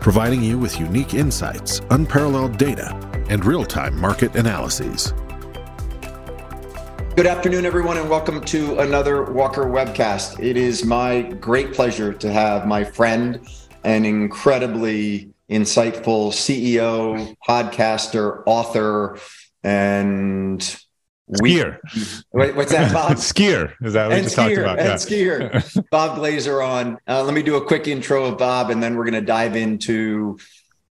providing you with unique insights, unparalleled data, and real time market analyses. Good afternoon, everyone, and welcome to another Walker webcast. It is my great pleasure to have my friend and incredibly insightful CEO, podcaster, author, and skier. Wait, what's that, Bob? skier. Is that what and we just skier, talked about? And Yeah. skier. Bob Glazer on. Uh, let me do a quick intro of Bob, and then we're going to dive into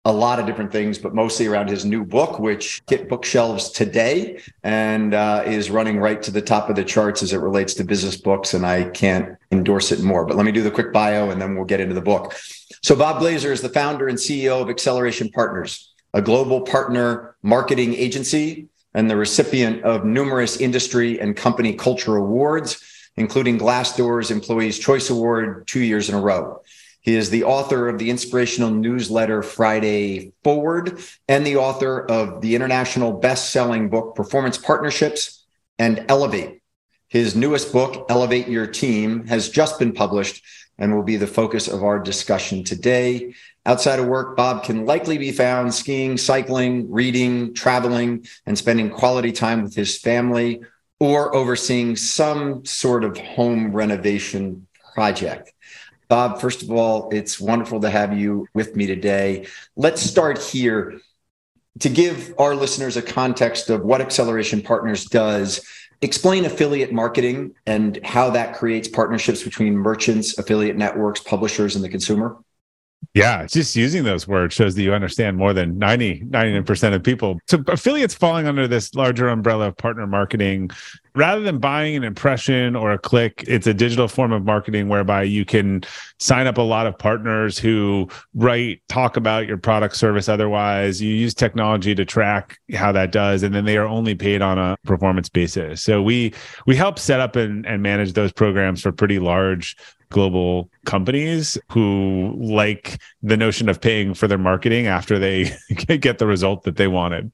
a lot of different things, but mostly around his new book, which hit bookshelves today and uh, is running right to the top of the charts as it relates to business books. And I can't endorse it more. But let me do the quick bio, and then we'll get into the book. So Bob Glazer is the founder and CEO of Acceleration Partners, a global partner marketing agency and the recipient of numerous industry and company culture awards, including Glassdoor's Employees' Choice Award two years in a row. He is the author of the inspirational newsletter Friday Forward and the author of the international best-selling book Performance Partnerships and Elevate. His newest book, Elevate Your Team, has just been published and will be the focus of our discussion today. Outside of work, Bob can likely be found skiing, cycling, reading, traveling, and spending quality time with his family or overseeing some sort of home renovation project. Bob, first of all, it's wonderful to have you with me today. Let's start here. To give our listeners a context of what Acceleration Partners does, explain affiliate marketing and how that creates partnerships between merchants, affiliate networks, publishers, and the consumer. Yeah, just using those words shows that you understand more than 90, 99% of people. So affiliates falling under this larger umbrella of partner marketing, rather than buying an impression or a click, it's a digital form of marketing whereby you can sign up a lot of partners who write, talk about your product, service, otherwise. You use technology to track how that does, and then they are only paid on a performance basis. So we we help set up and, and manage those programs for pretty large global companies who like the notion of paying for their marketing after they get the result that they wanted.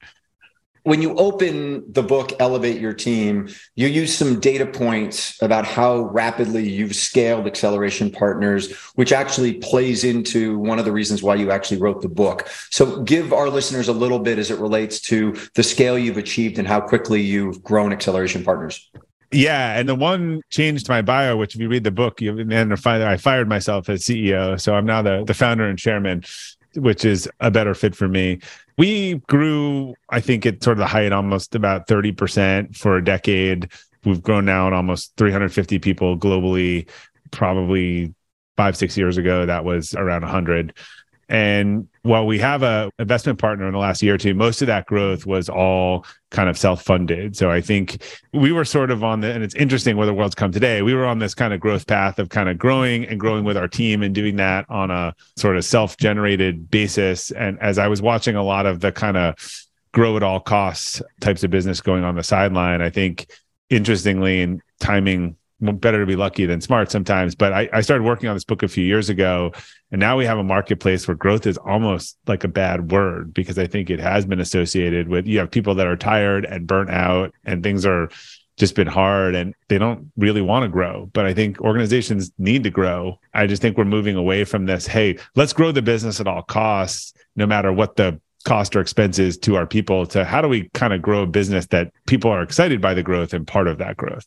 When you open the book, Elevate Your Team, you use some data points about how rapidly you've scaled Acceleration Partners, which actually plays into one of the reasons why you actually wrote the book. So give our listeners a little bit as it relates to the scale you've achieved and how quickly you've grown Acceleration Partners. Yeah, and the one change to my bio, which if you read the book, you and I fired myself as CEO, so I'm now the the founder and chairman, which is a better fit for me. We grew, I think, at sort of the height, almost about thirty percent for a decade. We've grown now at almost 350 people globally. Probably five six years ago, that was around 100. And while we have a investment partner in the last year or two, most of that growth was all kind of self-funded. So I think we were sort of on the, and it's interesting where the world's come today. We were on this kind of growth path of kind of growing and growing with our team and doing that on a sort of self-generated basis. And as I was watching a lot of the kind of grow at all costs types of business going on the sideline, I think interestingly and timing better to be lucky than smart sometimes. But I, I, started working on this book a few years ago, and now we have a marketplace where growth is almost like a bad word because I think it has been associated with you have people that are tired and burnt out, and things are just been hard and they don't really want to grow. But I think organizations need to grow. I just think we're moving away from this. Hey, let's grow the business at all costs, no matter what the cost or expenses to our people to how do we kind of grow a business that people are excited by the growth and part of that growth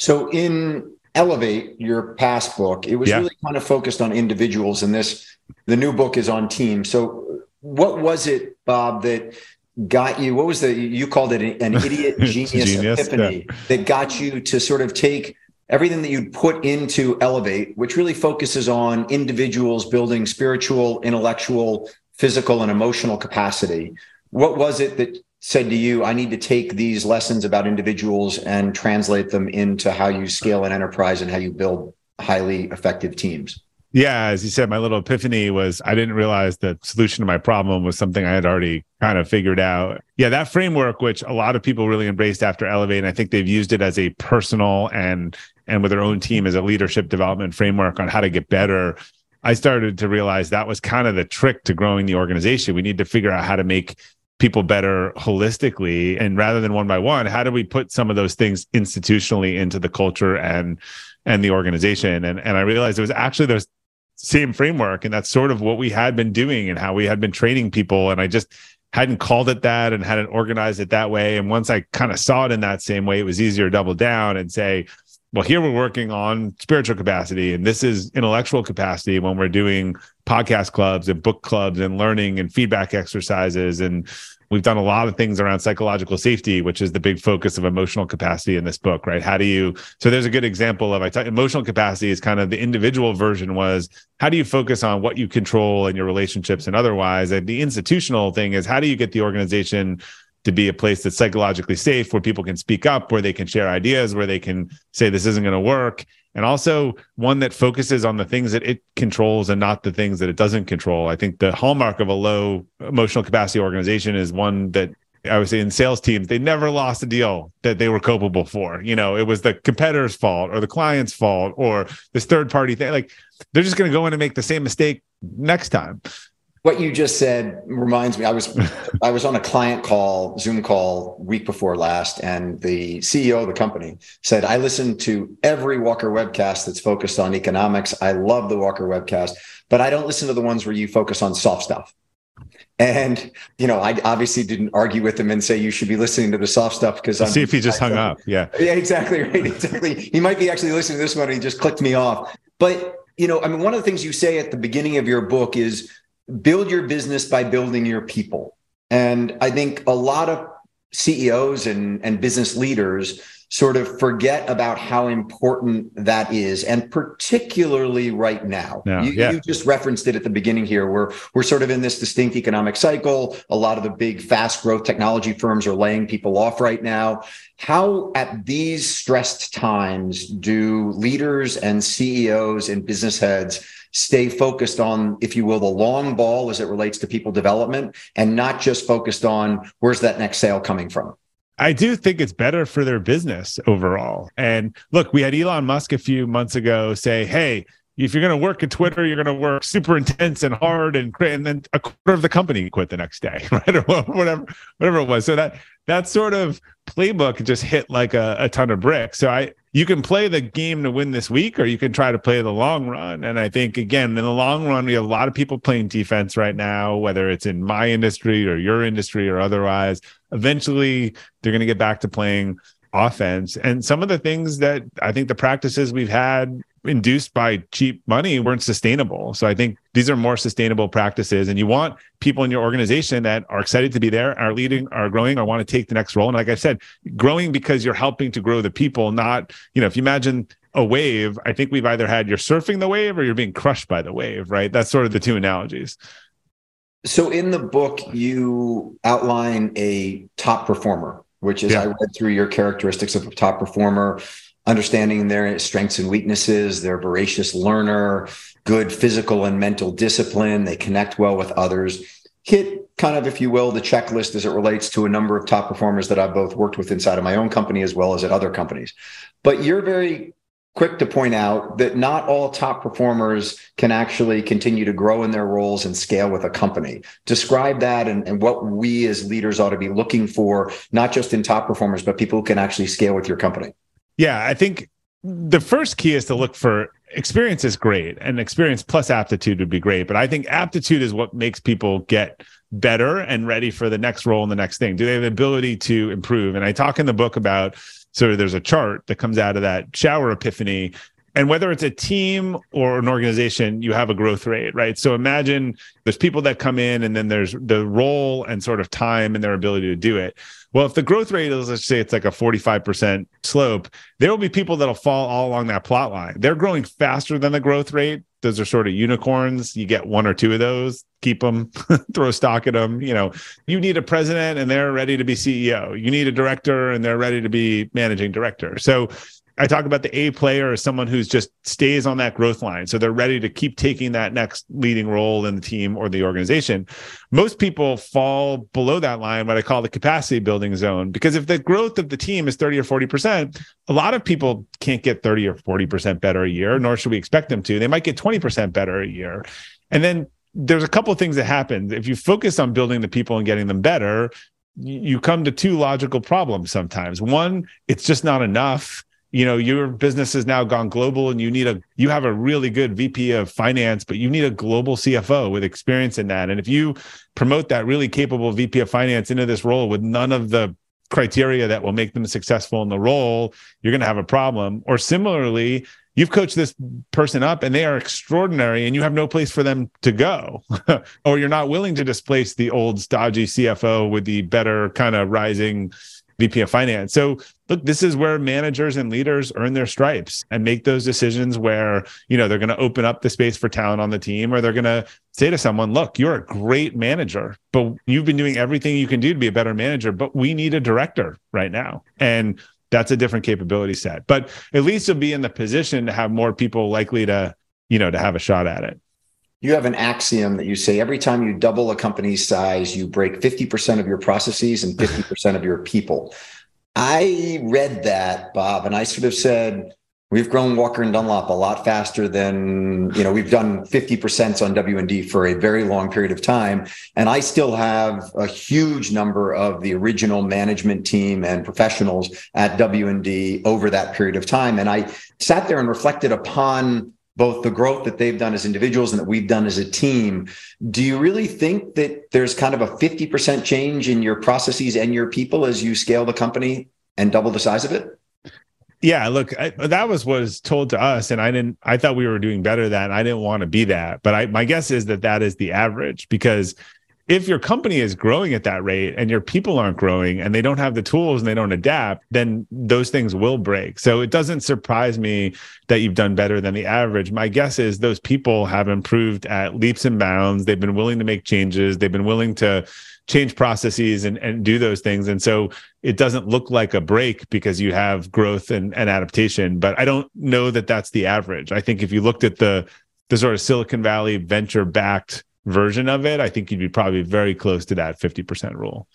so in Elevate, your past book, it was Yeah. really kind of focused on individuals, and this the new book is on teams. So what was it, Bob, that got you? What was the you called it an idiot genius, Genius, epiphany that got you to sort of take everything that you'd put into Elevate, which really focuses on individuals building spiritual, intellectual, physical, and emotional capacity. What was it that said to you, I need to take these lessons about individuals and translate them into how you scale an enterprise and how you build highly effective teams? Yeah, as you said, my little epiphany was I didn't realize the solution to my problem was something I had already kind of figured out. Yeah, that framework, which a lot of people really embraced after Elevate, and I think they've used it as a personal and and with their own team as a leadership development framework on how to get better. I started to realize that was kind of the trick to growing the organization. We need to figure out how to make people better holistically and rather than one by one how do we put some of those things institutionally into the culture and and the organization? And and i realized it was actually those same framework and that's sort of what we had been doing and how we had been training people and i just hadn't called it that and hadn't organized it that way. And once i kind of saw it in that same way it was easier to double down and say well here we're working on spiritual capacity and this is intellectual capacity when we're doing podcast clubs and book clubs and learning and feedback exercises. And we've done a lot of things around psychological safety which is the big focus of emotional capacity in this book right? How do you so there's a good example of i talk emotional capacity is kind of the individual version was how do you focus on what you control in your relationships and otherwise? And the institutional thing is how do you get the organization to be a place that's psychologically safe where people can speak up where they can share ideas where they can say this isn't going to work and also one that focuses on the things that it controls and not the things that it doesn't control. I think the hallmark of a low emotional capacity organization is one that I would say in sales teams, they never lost a deal that they were culpable for. You know, it was the competitor's fault or the client's fault or this third party thing. Like they're just going to go in and make the same mistake next time what you just said reminds me i was i was on a client call zoom call week before last and the ceo of the company said i listen to every walker webcast that's focused on economics. I love the walker webcast but i don't listen to the ones where you focus on soft stuff. And you know i obviously didn't argue with him and say you should be listening to the soft stuff because i see if he just hung up. Yeah. Yeah exactly right exactly. He might be actually listening to this one and he just clicked me off. But you know i mean one of the things you say at the beginning of your book is build your business by building your people. And I think a lot of CEOs and, and business leaders sort of forget about how important that is, and particularly right now. You, yeah. you, just referenced it at the beginning here. We're we're sort of in this distinct economic cycle. A lot of the big fast growth technology firms are laying people off right now. How at these stressed times do leaders and CEOs and business heads stay focused on, if you will, the long ball as it relates to people development and not just focused on where's that next sale coming from? I do think it's better for their business overall. And look, we had Elon Musk a few months ago say, hey, if you're going to work at Twitter, you're going to work super intense and hard, and and then a quarter of the company quit the next day, right, or whatever, whatever it was. So that that sort of playbook just hit like a, a ton of bricks. So I you can play the game to win this week or you can try to play the long run. And I think, again, in the long run, we have a lot of people playing defense right now, whether it's in my industry or your industry or otherwise. Eventually, they're going to get back to playing offense. And some of the things that I think the practices we've had induced by cheap money weren't sustainable. So I think these are more sustainable practices. And you want people in your organization that are excited to be there, are leading, are growing, or want to take the next role. And like I said, growing because you're helping to grow the people, not, you know, if you imagine a wave, I think we've either had you're surfing the wave or you're being crushed by the wave, right? That's sort of the two analogies. So in the book, you outline a top performer, which is yeah. I read through your characteristics of a top performer understanding their strengths and weaknesses. They're a voracious learner, good physical and mental discipline. They connect well with others. Hit kind of, if you will, the checklist as it relates to a number of top performers that I've both worked with inside of my own company as well as at other companies. But you're very quick to point out that not all top performers can actually continue to grow in their roles and scale with a company. Describe that and, and, what we as leaders ought to be looking for, not just in top performers, but people who can actually scale with your company. Yeah, I think the first key is to look for experience is great and experience plus aptitude would be great. But I think aptitude is what makes people get better and ready for the next role and the next thing. Do they have the ability to improve? And I talk in the book about so there's a chart that comes out of that shower epiphany and whether it's a team or an organization you have a growth rate right so imagine there's people that come in and then there's the role and sort of time and their ability to do it well if the growth rate is let's say it's like a 45% slope there will be people that'll fall all along that plot line. They're growing faster than the growth rate. Those are sort of unicorns. You get one or two of those keep them throw stock at them you know you need a president and they're ready to be ceo you need a director and they're ready to be managing director. So I talk about the A player as someone who's just stays on that growth line. So they're ready to keep taking that next leading role in the team or the organization. Most people fall below that line, what I call the capacity building zone, because if the growth of the team is 30 or 40%, a lot of people can't get 30 or 40% better a year, nor should we expect them to. They might get 20% better a year. And then there's a couple of things that happen. If you focus on building the people and getting them better, you come to two logical problems sometimes. One, it's just not enough. You know, your business has now gone global and you need a you have a really good VP of finance, but you need a global CFO with experience in that. And if you promote that really capable VP of finance into this role with none of the criteria that will make them successful in the role, you're going to have a problem. Or similarly, you've coached this person up and they are extraordinary and you have no place for them to go or you're not willing to displace the old stodgy cfo with the better kind of rising vp of finance so look this is where managers and leaders earn their stripes and make those decisions where you know they're going to open up the space for talent on the team or they're going to say to someone look you're a great manager but you've been doing everything you can do to be a better manager but we need a director right now and that's a different capability set. But at least you'll be in the position to have more people likely to, you know, to have a shot at it. You have an axiom that you say every time you double a company's size, you break 50% of your processes and 50% of your people. I read that, Bob, and I sort of said, We've grown Walker and Dunlop a lot faster than, you know, we've done 50% on W&D for a very long period of time. And I still have a huge number of the original management team and professionals at W&D over that period of time. And I sat there and reflected upon both the growth that they've done as individuals and that we've done as a team. Do you really think that there's kind of a 50% change in your processes and your people as you scale the company and double the size of it? yeah look I, that was what was told to us and i didn't i thought we were doing better than i didn't want to be that but i my guess is that that is the average because if your company is growing at that rate and your people aren't growing and they don't have the tools and they don't adapt then those things will break so it doesn't surprise me that you've done better than the average my guess is those people have improved at leaps and bounds they've been willing to make changes they've been willing to change processes and, and do those things. And so it doesn't look like a break because you have growth and, and adaptation. But I don't know that that's the average. I think if you looked at the the sort of Silicon Valley venture backed version of it, I think you'd be probably very close to that 50% rule.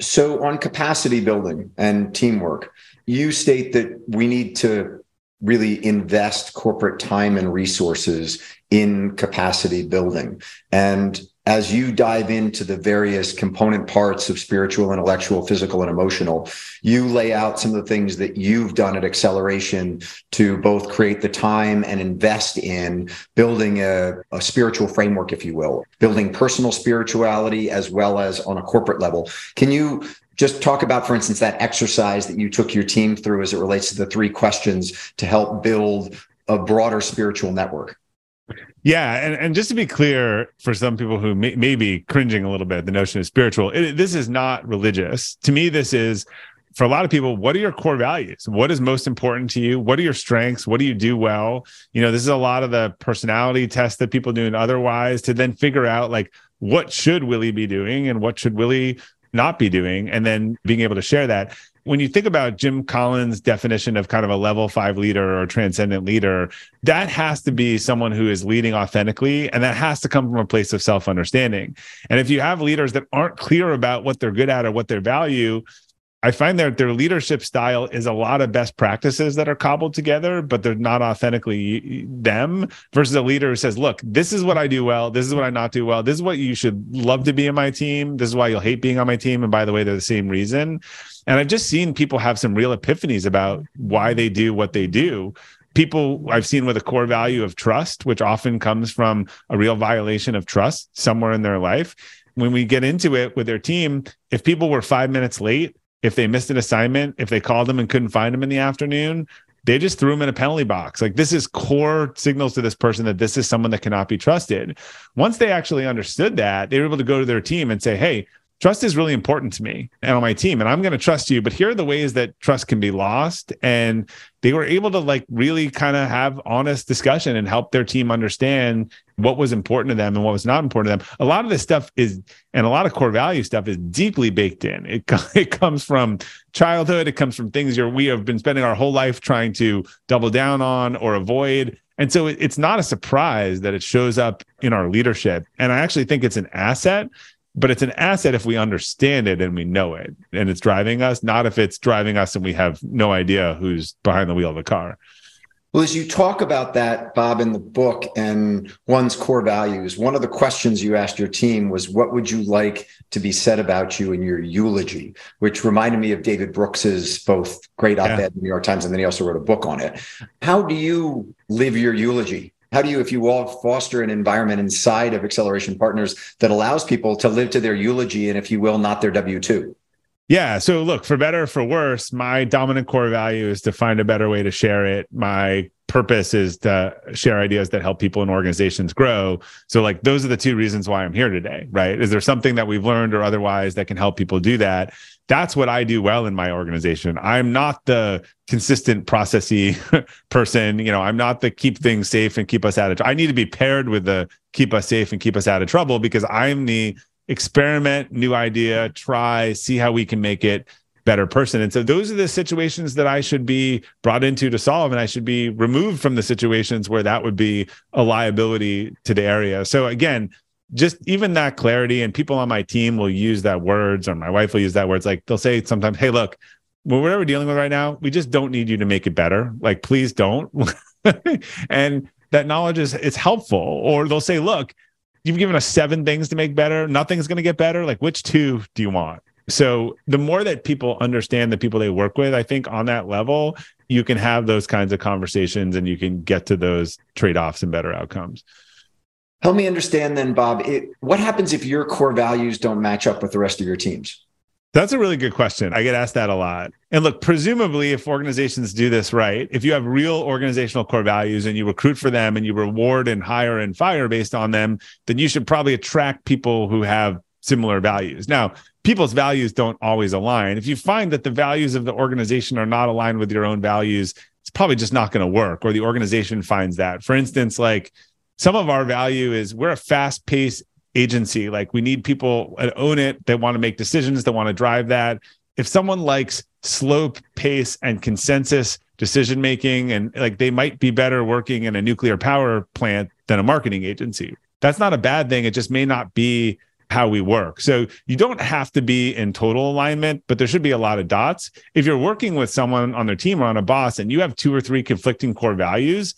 So, on capacity building and teamwork, you state that we need to really invest corporate time and resources in capacity building. And as you dive into the various component parts of spiritual, intellectual, physical, and emotional, you lay out some of the things that you've done at Acceleration to both create the time and invest in building a, a spiritual framework, if you will, building personal spirituality as well as on a corporate level. Can you just talk about, for instance, that exercise that you took your team through as it relates to the three questions to help build a broader spiritual network? Yeah, and, and just to be clear, for some people who may, may be cringing a little bit, the notion of spiritual, it, this is not religious. To me, this is for a lot of people, what are your core values? What is most important to you? What are your strengths? What do you do well? You know, this is a lot of the personality tests that people do and otherwise to then figure out like what should Willie be doing and what should Willie not be doing, and then being able to share that when you think about Jim Collins' definition of kind of a level five leader or transcendent leader, that has to be someone who is leading authentically. And that has to come from a place of self understanding. And if you have leaders that aren't clear about what they're good at or what their value, I find that their leadership style is a lot of best practices that are cobbled together, but they're not authentically them versus a leader who says, look, this is what I do well. This is what I not do well. This is what you should love to be in my team. This is why you'll hate being on my team. And by the way, they're the same reason. And I've just seen people have some real epiphanies about why they do what they do people I've seen with a core value of trust, which often comes from a real violation of trust somewhere in their life. When we get into it with their team, if people were five minutes late, if they missed an assignment, if they called them and couldn't find them in the afternoon, they just threw them in a penalty box. Like this is core signals to this person that this is someone that cannot be trusted. Once they actually understood that, they were able to go to their team and say, Hey, trust is really important to me and on my team and i'm going to trust you but here are the ways that trust can be lost and they were able to like really kind of have honest discussion and help their team understand what was important to them and what was not important to them. A lot of this stuff is and a lot of core value stuff is deeply baked in. It, it comes from childhood it comes from things we have been spending our whole life trying to double down on or avoid and so it's not a surprise that it shows up in our leadership and i actually think it's an asset but it's an asset if we understand it and we know it. And it's driving us not if it's driving us and we have no idea who's behind the wheel of the car. Well as you talk about that bob in the book and one's core values one of the questions you asked your team was what would you like to be said about you in your eulogy? Which reminded me of david brooks's both great op-ed yeah. in the new york times and then he also wrote a book on it. How do you live your eulogy how do you if you all foster an environment inside of acceleration partners that allows people to live to their eulogy and if you will not their w2 yeah. So look, for better or for worse, my dominant core value is to find a better way to share it. My purpose is to share ideas that help people and organizations grow. So like those are the two reasons why I'm here today, right? Is there something that we've learned or otherwise that can help people do that? That's what I do well in my organization. I'm not the consistent processy person, you know, I'm not the keep things safe and keep us out of trouble. I need to be paired with the keep us safe and keep us out of trouble because I'm the experiment, new idea, try, see how we can make it better person. And so those are the situations that I should be brought into to solve. And I should be removed from the situations where that would be a liability to the area. So again, just even that clarity and people on my team will use that words or my wife will use that words like they'll say sometimes, hey, look, whatever we're dealing with right now, we just don't need you to make it better. Like, please don't. and that knowledge is it's helpful. Or they'll say, look, you've given us seven things to make better. Nothing's going to get better. Like, which two do you want? So the more that people understand the people they work with, I think on that level, you can have those kinds of conversations and you can get to those trade-offs and better outcomes. Help me understand then, Bob. It, what happens if your core values don't match up with the rest of your teams? That's a really good question. I get asked that a lot. And look, presumably, if organizations do this right, if you have real organizational core values and you recruit for them and you reward and hire and fire based on them, then you should probably attract people who have similar values. Now, people's values don't always align. If you find that the values of the organization are not aligned with your own values, it's probably just not going to work, or the organization finds that. For instance, like some of our value is we're a fast paced agency. Like we need people that own it, that want to make decisions, that want to drive that. If someone likes slow pace and consensus decision making, and like they might be better working in a nuclear power plant than a marketing agency. That's not a bad thing. It just may not be how we work. So you don't have to be in total alignment, but there should be a lot of dots. If you're working with someone on their team or on a boss and you have two or three conflicting core values,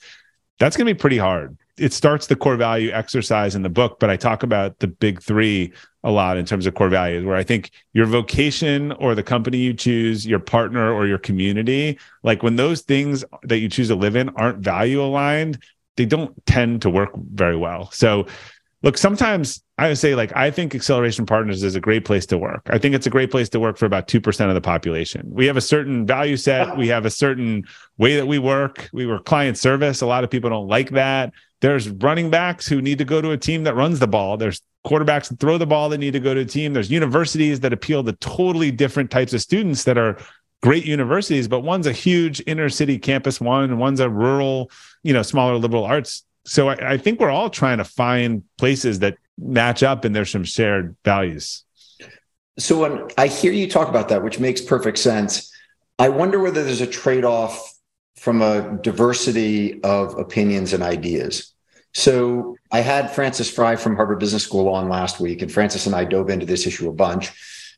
that's going to be pretty hard it starts the core value exercise in the book, but I talk about the big three a lot in terms of core values, where I think your vocation or the company you choose, your partner or your community, like when those things that you choose to live in aren't value aligned, they don't tend to work very well. So, look, sometimes I would say, like, I think Acceleration Partners is a great place to work. I think it's a great place to work for about 2% of the population. We have a certain value set, we have a certain way that we work. We work client service. A lot of people don't like that. There's running backs who need to go to a team that runs the ball. There's quarterbacks that throw the ball that need to go to a team. There's universities that appeal to totally different types of students that are great universities, but one's a huge inner city campus one, and one's a rural, you know, smaller liberal arts. So I, I think we're all trying to find places that match up and there's some shared values. So when I hear you talk about that, which makes perfect sense, I wonder whether there's a trade-off from a diversity of opinions and ideas. So I had Frances Frei from Harvard Business School on last week, and Frances and I dove into this issue a bunch.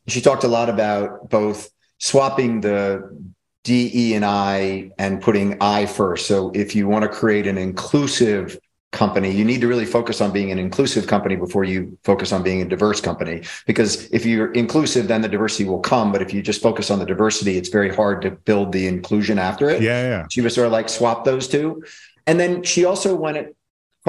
She talked a lot about both swapping the DE and I and putting I first. So if you want to create an inclusive company, you need to really focus on being an inclusive company before you focus on being a diverse company. Because if you're inclusive, then the diversity will come. But if you just focus on the diversity, it's very hard to build the inclusion after it. Yeah, yeah. She was sort of like swap those two. And then she also went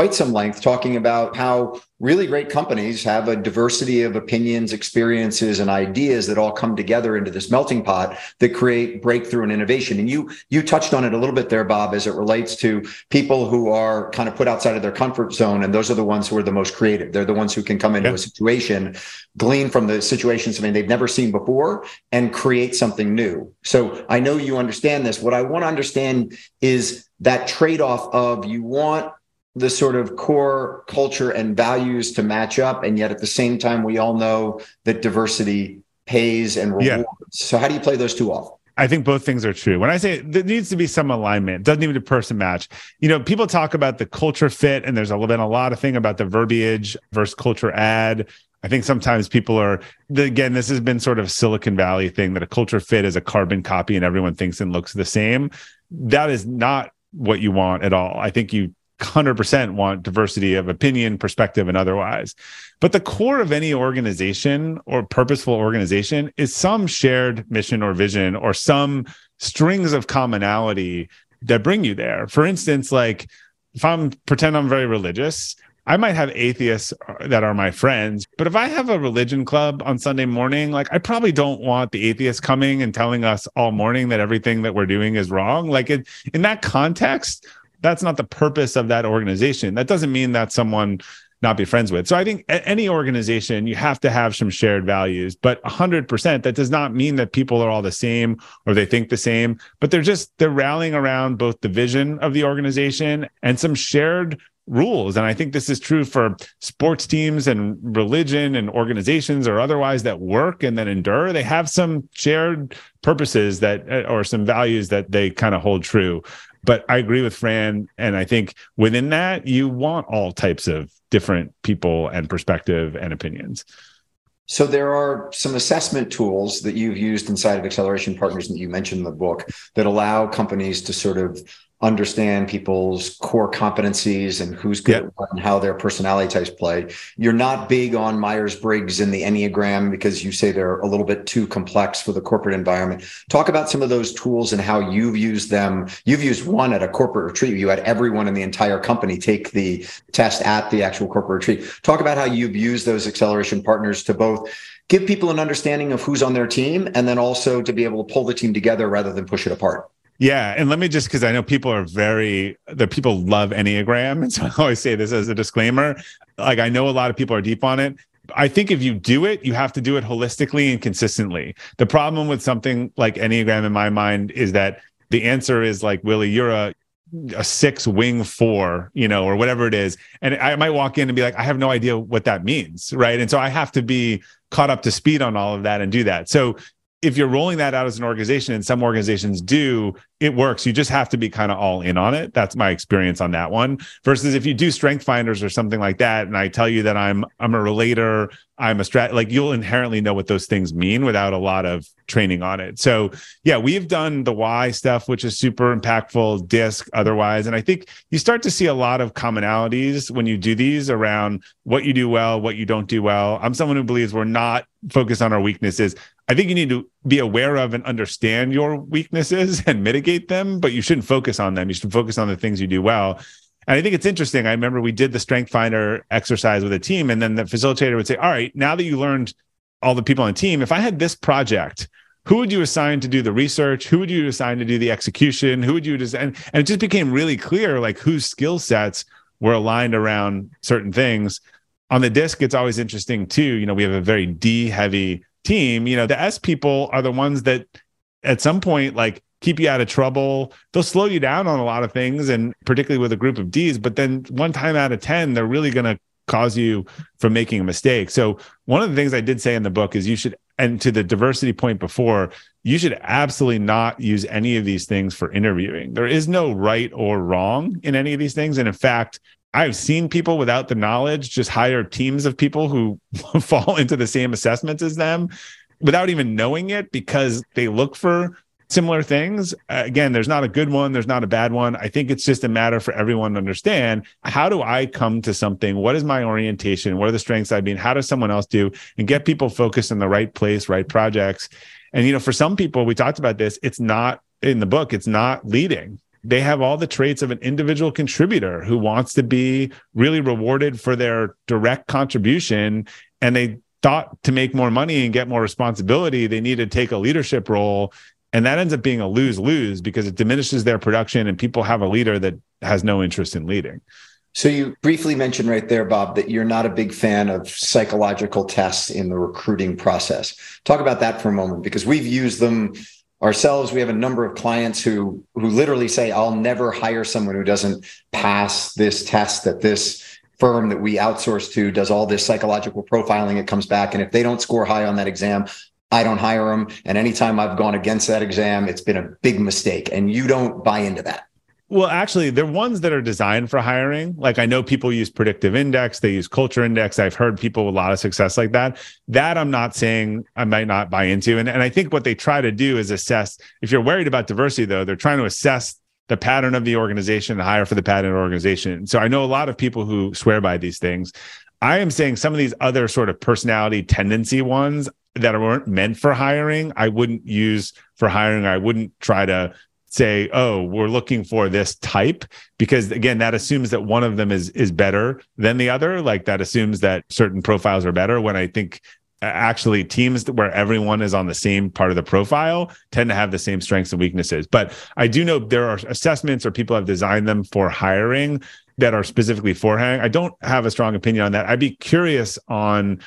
quite some length talking about how really great companies have a diversity of opinions, experiences, and ideas that all come together into this melting pot that create breakthrough and innovation. And you you touched on it a little bit there, Bob, as it relates to people who are kind of put outside of their comfort zone, and those are the ones who are the most creative. They're the ones who can come into a situation, glean from the situation something they've never seen before, and create something new. So I know you understand this. What I want to understand is that trade-off of you want the sort of core culture and values to match up. And yet at the same time, we all know that diversity pays and rewards. Yeah. So how do you play those two off? I think both things are true. When I say there needs to be some alignment, doesn't even a person match. You know, people talk about the culture fit, and there's been a lot of thing about the verbiage versus culture add. I think sometimes people are again, this has been sort of Silicon Valley thing that a culture fit is a carbon copy and everyone thinks and looks the same. That is not what you want at all. I think you 100% want diversity of opinion, perspective, and otherwise. But the core of any organization or purposeful organization is some shared mission or vision or some strings of commonality that bring you there. For instance, like if I'm pretend I'm very religious, I might have atheists that are my friends, but if I have a religion club on Sunday morning, like I probably don't want the atheists coming and telling us all morning that everything that we're doing is wrong. Like it, in that context, that's not the purpose of that organization. That doesn't mean that someone not be friends with. So I think any organization you have to have some shared values, but 100% that does not mean that people are all the same or they think the same, but they're just they're rallying around both the vision of the organization and some shared rules. And I think this is true for sports teams and religion and organizations or otherwise that work and that endure. They have some shared purposes that uh, or some values that they kind of hold true. But I agree with Fran. And I think within that, you want all types of different people and perspective and opinions. So there are some assessment tools that you've used inside of Acceleration Partners that you mentioned in the book that allow companies to sort of understand people's core competencies and who's good yep. and how their personality types play. You're not big on Myers Briggs and the Enneagram because you say they're a little bit too complex for the corporate environment. Talk about some of those tools and how you've used them. You've used one at a corporate retreat. You had everyone in the entire company take the test at the actual corporate retreat. Talk about how you've used those acceleration partners to both give people an understanding of who's on their team and then also to be able to pull the team together rather than push it apart. Yeah, and let me just because I know people are very the people love Enneagram, and so I always say this as a disclaimer. Like I know a lot of people are deep on it. I think if you do it, you have to do it holistically and consistently. The problem with something like Enneagram in my mind is that the answer is like Willie, you're a a six wing four, you know, or whatever it is. And I might walk in and be like, I have no idea what that means. Right. And so I have to be caught up to speed on all of that and do that. So if you're rolling that out as an organization and some organizations do it works. You just have to be kind of all in on it. That's my experience on that one versus if you do strength finders or something like that and i tell you that i'm i'm a relator i'm a strat like you'll inherently know what those things mean without a lot of training on it. So yeah we've done the why stuff which is super impactful disc otherwise and i think you start to see a lot of commonalities when you do these around what you do well what you don't do well. I'm someone who believes we're not focused on our weaknesses I think you need to be aware of and understand your weaknesses and mitigate them, but you shouldn't focus on them. You should focus on the things you do well. And I think it's interesting. I remember we did the strength finder exercise with a team, and then the facilitator would say, All right, now that you learned all the people on the team, if I had this project, who would you assign to do the research? Who would you assign to do the execution? Who would you design? And it just became really clear like whose skill sets were aligned around certain things. On the disc, it's always interesting too. You know, we have a very D heavy team, you know, the S people are the ones that at some point like keep you out of trouble. They'll slow you down on a lot of things, and particularly with a group of D's. But then one time out of 10, they're really going to cause you from making a mistake. So, one of the things I did say in the book is you should, and to the diversity point before, you should absolutely not use any of these things for interviewing. There is no right or wrong in any of these things. And in fact, I've seen people without the knowledge just hire teams of people who fall into the same assessments as them without even knowing it because they look for similar things. Uh, again, there's not a good one, there's not a bad one. I think it's just a matter for everyone to understand how do I come to something? What is my orientation? What are the strengths I mean? How does someone else do? And get people focused in the right place, right projects. And you know, for some people, we talked about this, it's not in the book, it's not leading they have all the traits of an individual contributor who wants to be really rewarded for their direct contribution. And they thought to make more money and get more responsibility, they need to take a leadership role. And that ends up being a lose lose because it diminishes their production and people have a leader that has no interest in leading. So you briefly mentioned right there, Bob, that you're not a big fan of psychological tests in the recruiting process. Talk about that for a moment because we've used them ourselves. We have a number of clients who who literally say, "I'll never hire someone who doesn't pass this test that this firm that we outsource to does all this psychological profiling. It comes back, and if they don't score high on that exam, I don't hire them. And anytime I've gone against that exam, it's been a big mistake. And you don't buy into that. Well, actually, they're ones that are designed for hiring. Like I know people use predictive index, they use culture index. I've heard people with a lot of success like that. That I'm not saying I might not buy into. And, and I think what they try to do is assess if you're worried about diversity, though, they're trying to assess the pattern of the organization and hire for the pattern organization. So I know a lot of people who swear by these things. I am saying some of these other sort of personality tendency ones that weren't meant for hiring, I wouldn't use for hiring. I wouldn't try to say, "Oh, we're looking for this type," because again, that assumes that one of them is is better than the other. Like that assumes that certain profiles are better. When I think uh, actually teams where everyone is on the same part of the profile tend to have the same strengths and weaknesses. But I do know there are assessments or people have designed them for hiring that are specifically for hiring. I don't have a strong opinion on that. I'd be curious on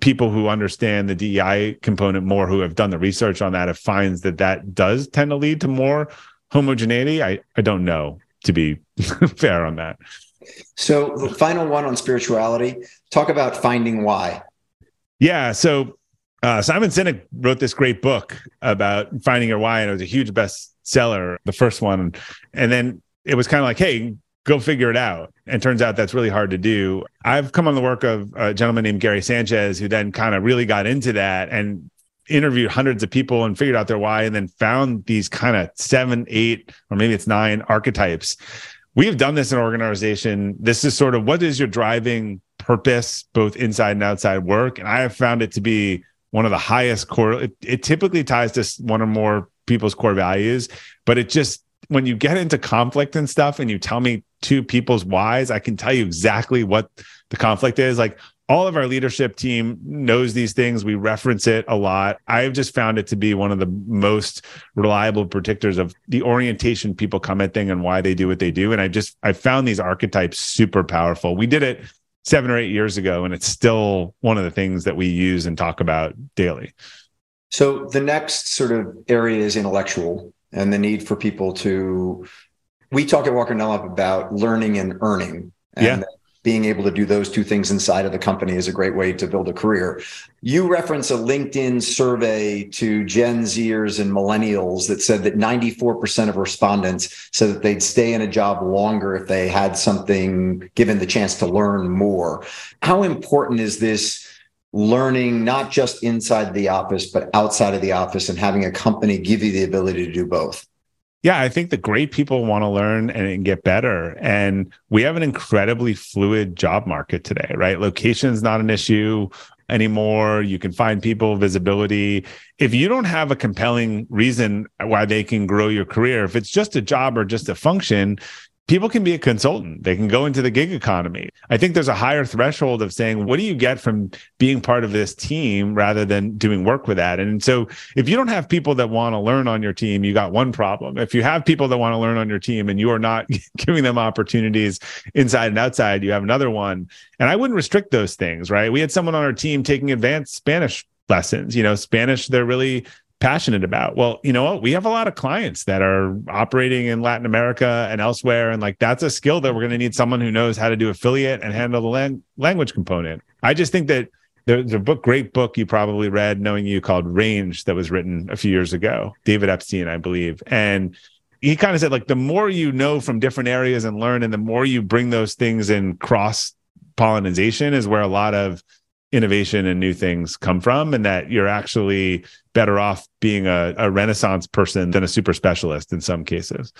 people who understand the DEI component more, who have done the research on that, if finds that that does tend to lead to more homogeneity. I, I don't know, to be fair on that. So, the final one on spirituality talk about finding why. Yeah. So, uh, Simon Sinek wrote this great book about finding your why, and it was a huge bestseller, the first one. And then it was kind of like, hey, go figure it out. And turns out that's really hard to do. I've come on the work of a gentleman named Gary Sanchez, who then kind of really got into that and interviewed hundreds of people and figured out their why, and then found these kind of seven, eight, or maybe it's nine archetypes. We have done this in organization. This is sort of what is your driving purpose, both inside and outside work. And I have found it to be one of the highest core. It, it typically ties to one or more people's core values, but it just when you get into conflict and stuff and you tell me two people's whys, I can tell you exactly what the conflict is. Like all of our leadership team knows these things. We reference it a lot. I've just found it to be one of the most reliable predictors of the orientation people come at thing and why they do what they do. And I just I found these archetypes super powerful. We did it seven or eight years ago, and it's still one of the things that we use and talk about daily. So the next sort of area is intellectual and the need for people to we talk at Walker Dunlop about learning and earning. And yeah. being able to do those two things inside of the company is a great way to build a career. You reference a LinkedIn survey to Gen Zers and millennials that said that 94% of respondents said that they'd stay in a job longer if they had something given the chance to learn more. How important is this learning not just inside the office, but outside of the office and having a company give you the ability to do both? Yeah, I think the great people want to learn and get better. And we have an incredibly fluid job market today, right? location is not an issue anymore. You can find people, visibility. If you don't have a compelling reason why they can grow your career, if it's just a job or just a function, people can be a consultant. They can go into the gig economy. I think there's a higher threshold of saying, what do you get from being part of this team rather than doing work with that? And so if you don't have people that want to learn on your team, you got one problem. If you have people that want to learn on your team and you are not giving them opportunities inside and outside, you have another one. And I wouldn't restrict those things, right? We had someone on our team taking advanced Spanish lessons. You know, Spanish, they're really passionate about. Well, you know what? We have a lot of clients that are operating in Latin America and elsewhere. And like that's a skill that we're going to need someone who knows how to do affiliate and handle the lang- language component. I just think that there's a book, great book you probably read, knowing you called Range, that was written a few years ago, David Epstein, I believe. And he kind of said, like, the more you know from different areas and learn, and the more you bring those things in cross pollination is where a lot of innovation and new things come from and that you're actually better off being a, a renaissance person than a super specialist in some cases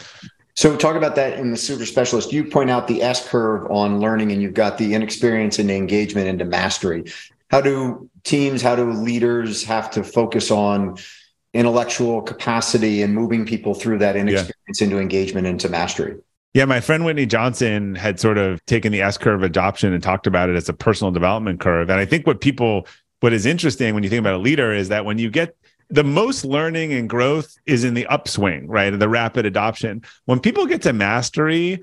so talk about that in the super specialist you point out the s curve on learning and you've got the inexperience and engagement into mastery how do teams how do leaders have to focus on intellectual capacity and moving people through that inexperience yeah. into engagement into mastery. Yeah, my friend Whitney Johnson had sort of taken the S curve adoption and talked about it as a personal development curve. And I think what people, what is interesting when you think about a leader is that when you get the most learning and growth is in the upswing, right? The rapid adoption. When people get to mastery,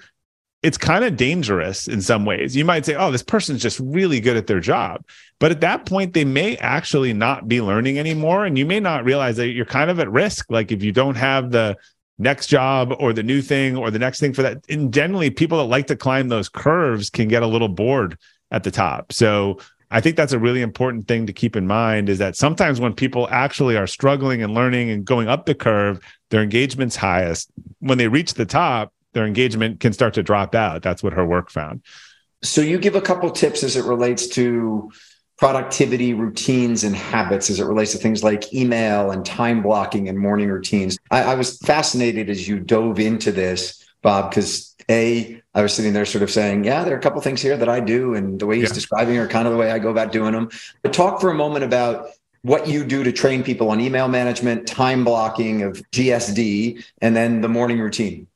it's kind of dangerous in some ways. You might say, oh, this person's just really good at their job. But at that point, they may actually not be learning anymore. And you may not realize that you're kind of at risk. Like if you don't have the next job or the new thing or the next thing for that. And generally, people that like to climb those curves can get a little bored at the top. So I think that's a really important thing to keep in mind is that sometimes when people actually are struggling and learning and going up the curve, their engagement's highest. When they reach the top, their engagement can start to drop out. That's what her work found. So you give a couple tips as it relates to productivity routines and habits as it relates to things like email and time blocking and morning routines. I, I was fascinated as you dove into this, Bob, because a I was sitting there sort of saying, yeah, there are a couple things here that I do, and the way he's yeah. describing are kind of the way I go about doing them. But talk for a moment about what you do to train people on email management, time blocking of GSD, and then the morning routine.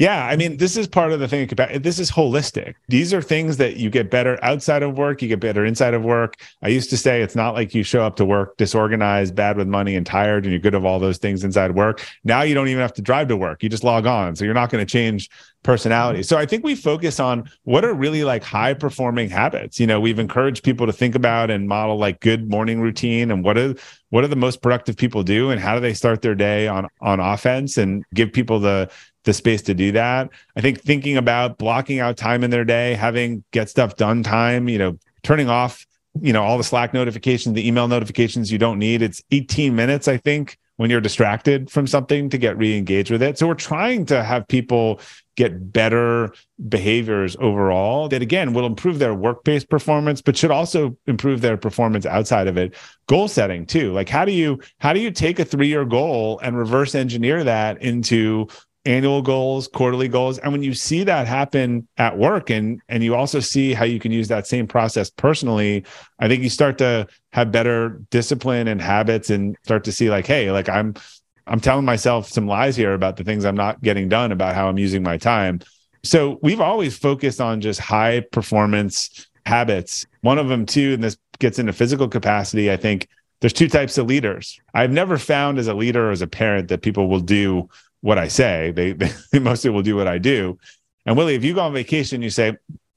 Yeah, I mean, this is part of the thing about this is holistic. These are things that you get better outside of work, you get better inside of work. I used to say it's not like you show up to work disorganized, bad with money, and tired, and you're good of all those things inside work. Now you don't even have to drive to work. You just log on. So you're not going to change personality. Mm-hmm. So I think we focus on what are really like high performing habits. You know, we've encouraged people to think about and model like good morning routine and what are what are the most productive people do and how do they start their day on on offense and give people the the space to do that. I think thinking about blocking out time in their day, having get stuff done time, you know, turning off, you know, all the Slack notifications, the email notifications you don't need. It's 18 minutes, I think, when you're distracted from something to get re-engaged with it. So we're trying to have people get better behaviors overall that again will improve their work-based performance but should also improve their performance outside of it goal setting too like how do you how do you take a 3-year goal and reverse engineer that into annual goals, quarterly goals. And when you see that happen at work and and you also see how you can use that same process personally, I think you start to have better discipline and habits and start to see like, hey, like I'm I'm telling myself some lies here about the things I'm not getting done about how I'm using my time. So we've always focused on just high performance habits. One of them too, and this gets into physical capacity, I think there's two types of leaders. I've never found as a leader or as a parent that people will do what I say. They, they mostly will do what I do. And Willie, if you go on vacation, you say,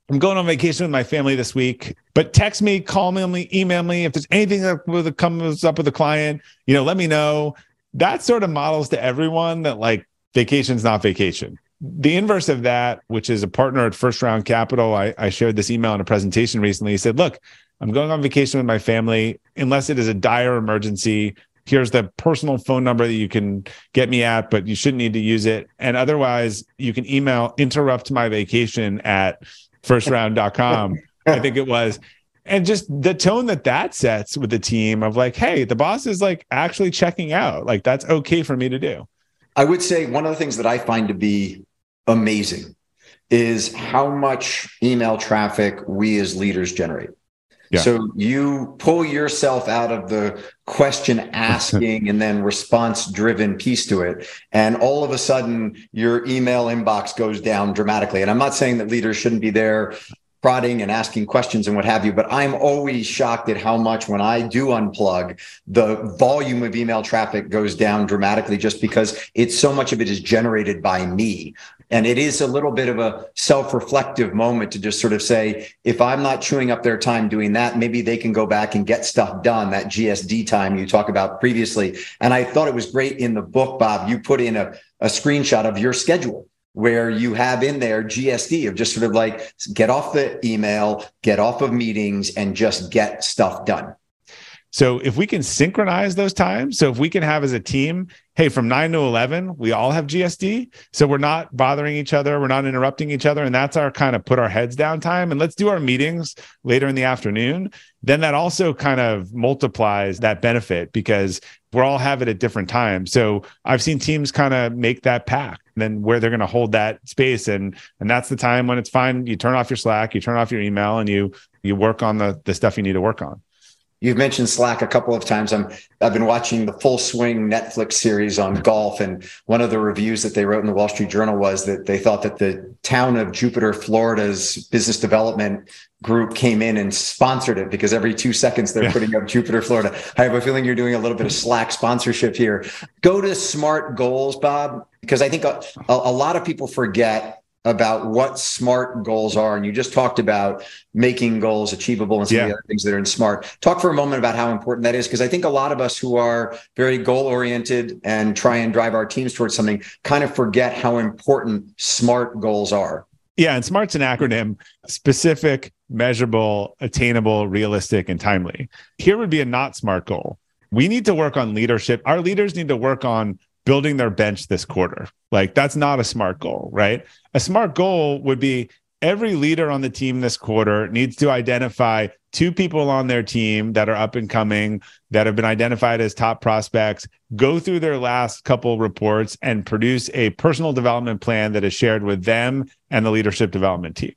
I'm going on vacation with my family this week, but text me, call me, email me. If there's anything that comes up with a client, you know, let me know. That sort of models to everyone that like vacation's not vacation. The inverse of that, which is a partner at First Round Capital, I, I shared this email in a presentation recently. He said, Look, I'm going on vacation with my family. Unless it is a dire emergency, here's the personal phone number that you can get me at, but you shouldn't need to use it. And otherwise, you can email interrupt my vacation at firstround.com. I think it was. And just the tone that that sets with the team of like, hey, the boss is like actually checking out. Like, that's okay for me to do. I would say one of the things that I find to be amazing is how much email traffic we as leaders generate. Yeah. So you pull yourself out of the question asking and then response driven piece to it. And all of a sudden, your email inbox goes down dramatically. And I'm not saying that leaders shouldn't be there prodding and asking questions and what have you. But I'm always shocked at how much when I do unplug, the volume of email traffic goes down dramatically just because it's so much of it is generated by me. And it is a little bit of a self reflective moment to just sort of say, if I'm not chewing up their time doing that, maybe they can go back and get stuff done, that GSD time you talked about previously. And I thought it was great in the book, Bob, you put in a, a screenshot of your schedule where you have in there GSD of just sort of like get off the email, get off of meetings, and just get stuff done. So if we can synchronize those times, so if we can have as a team, hey, from nine to 11, we all have GSD. So we're not bothering each other, we're not interrupting each other. And that's our kind of put our heads down time. And let's do our meetings later in the afternoon. Then that also kind of multiplies that benefit because we're all have it at different times. So I've seen teams kind of make that pact then where they're going to hold that space and and that's the time when it's fine you turn off your slack you turn off your email and you you work on the the stuff you need to work on You've mentioned Slack a couple of times. I'm I've been watching the Full Swing Netflix series on golf, and one of the reviews that they wrote in the Wall Street Journal was that they thought that the town of Jupiter, Florida's business development group came in and sponsored it because every two seconds they're yeah. putting up Jupiter, Florida. I have a feeling you're doing a little bit of Slack sponsorship here. Go to Smart Goals, Bob, because I think a, a lot of people forget about what smart goals are. And you just talked about making goals achievable and some yeah. of the other things that are in smart. Talk for a moment about how important that is, because I think a lot of us who are very goal oriented and try and drive our teams towards something kind of forget how important smart goals are. Yeah, and SMART's an acronym specific, measurable, attainable, realistic, and timely. Here would be a not SMART goal. We need to work on leadership. Our leaders need to work on building their bench this quarter. Like that's not a smart goal, right? A smart goal would be every leader on the team this quarter needs to identify two people on their team that are up and coming that have been identified as top prospects go through their last couple reports and produce a personal development plan that is shared with them and the leadership development team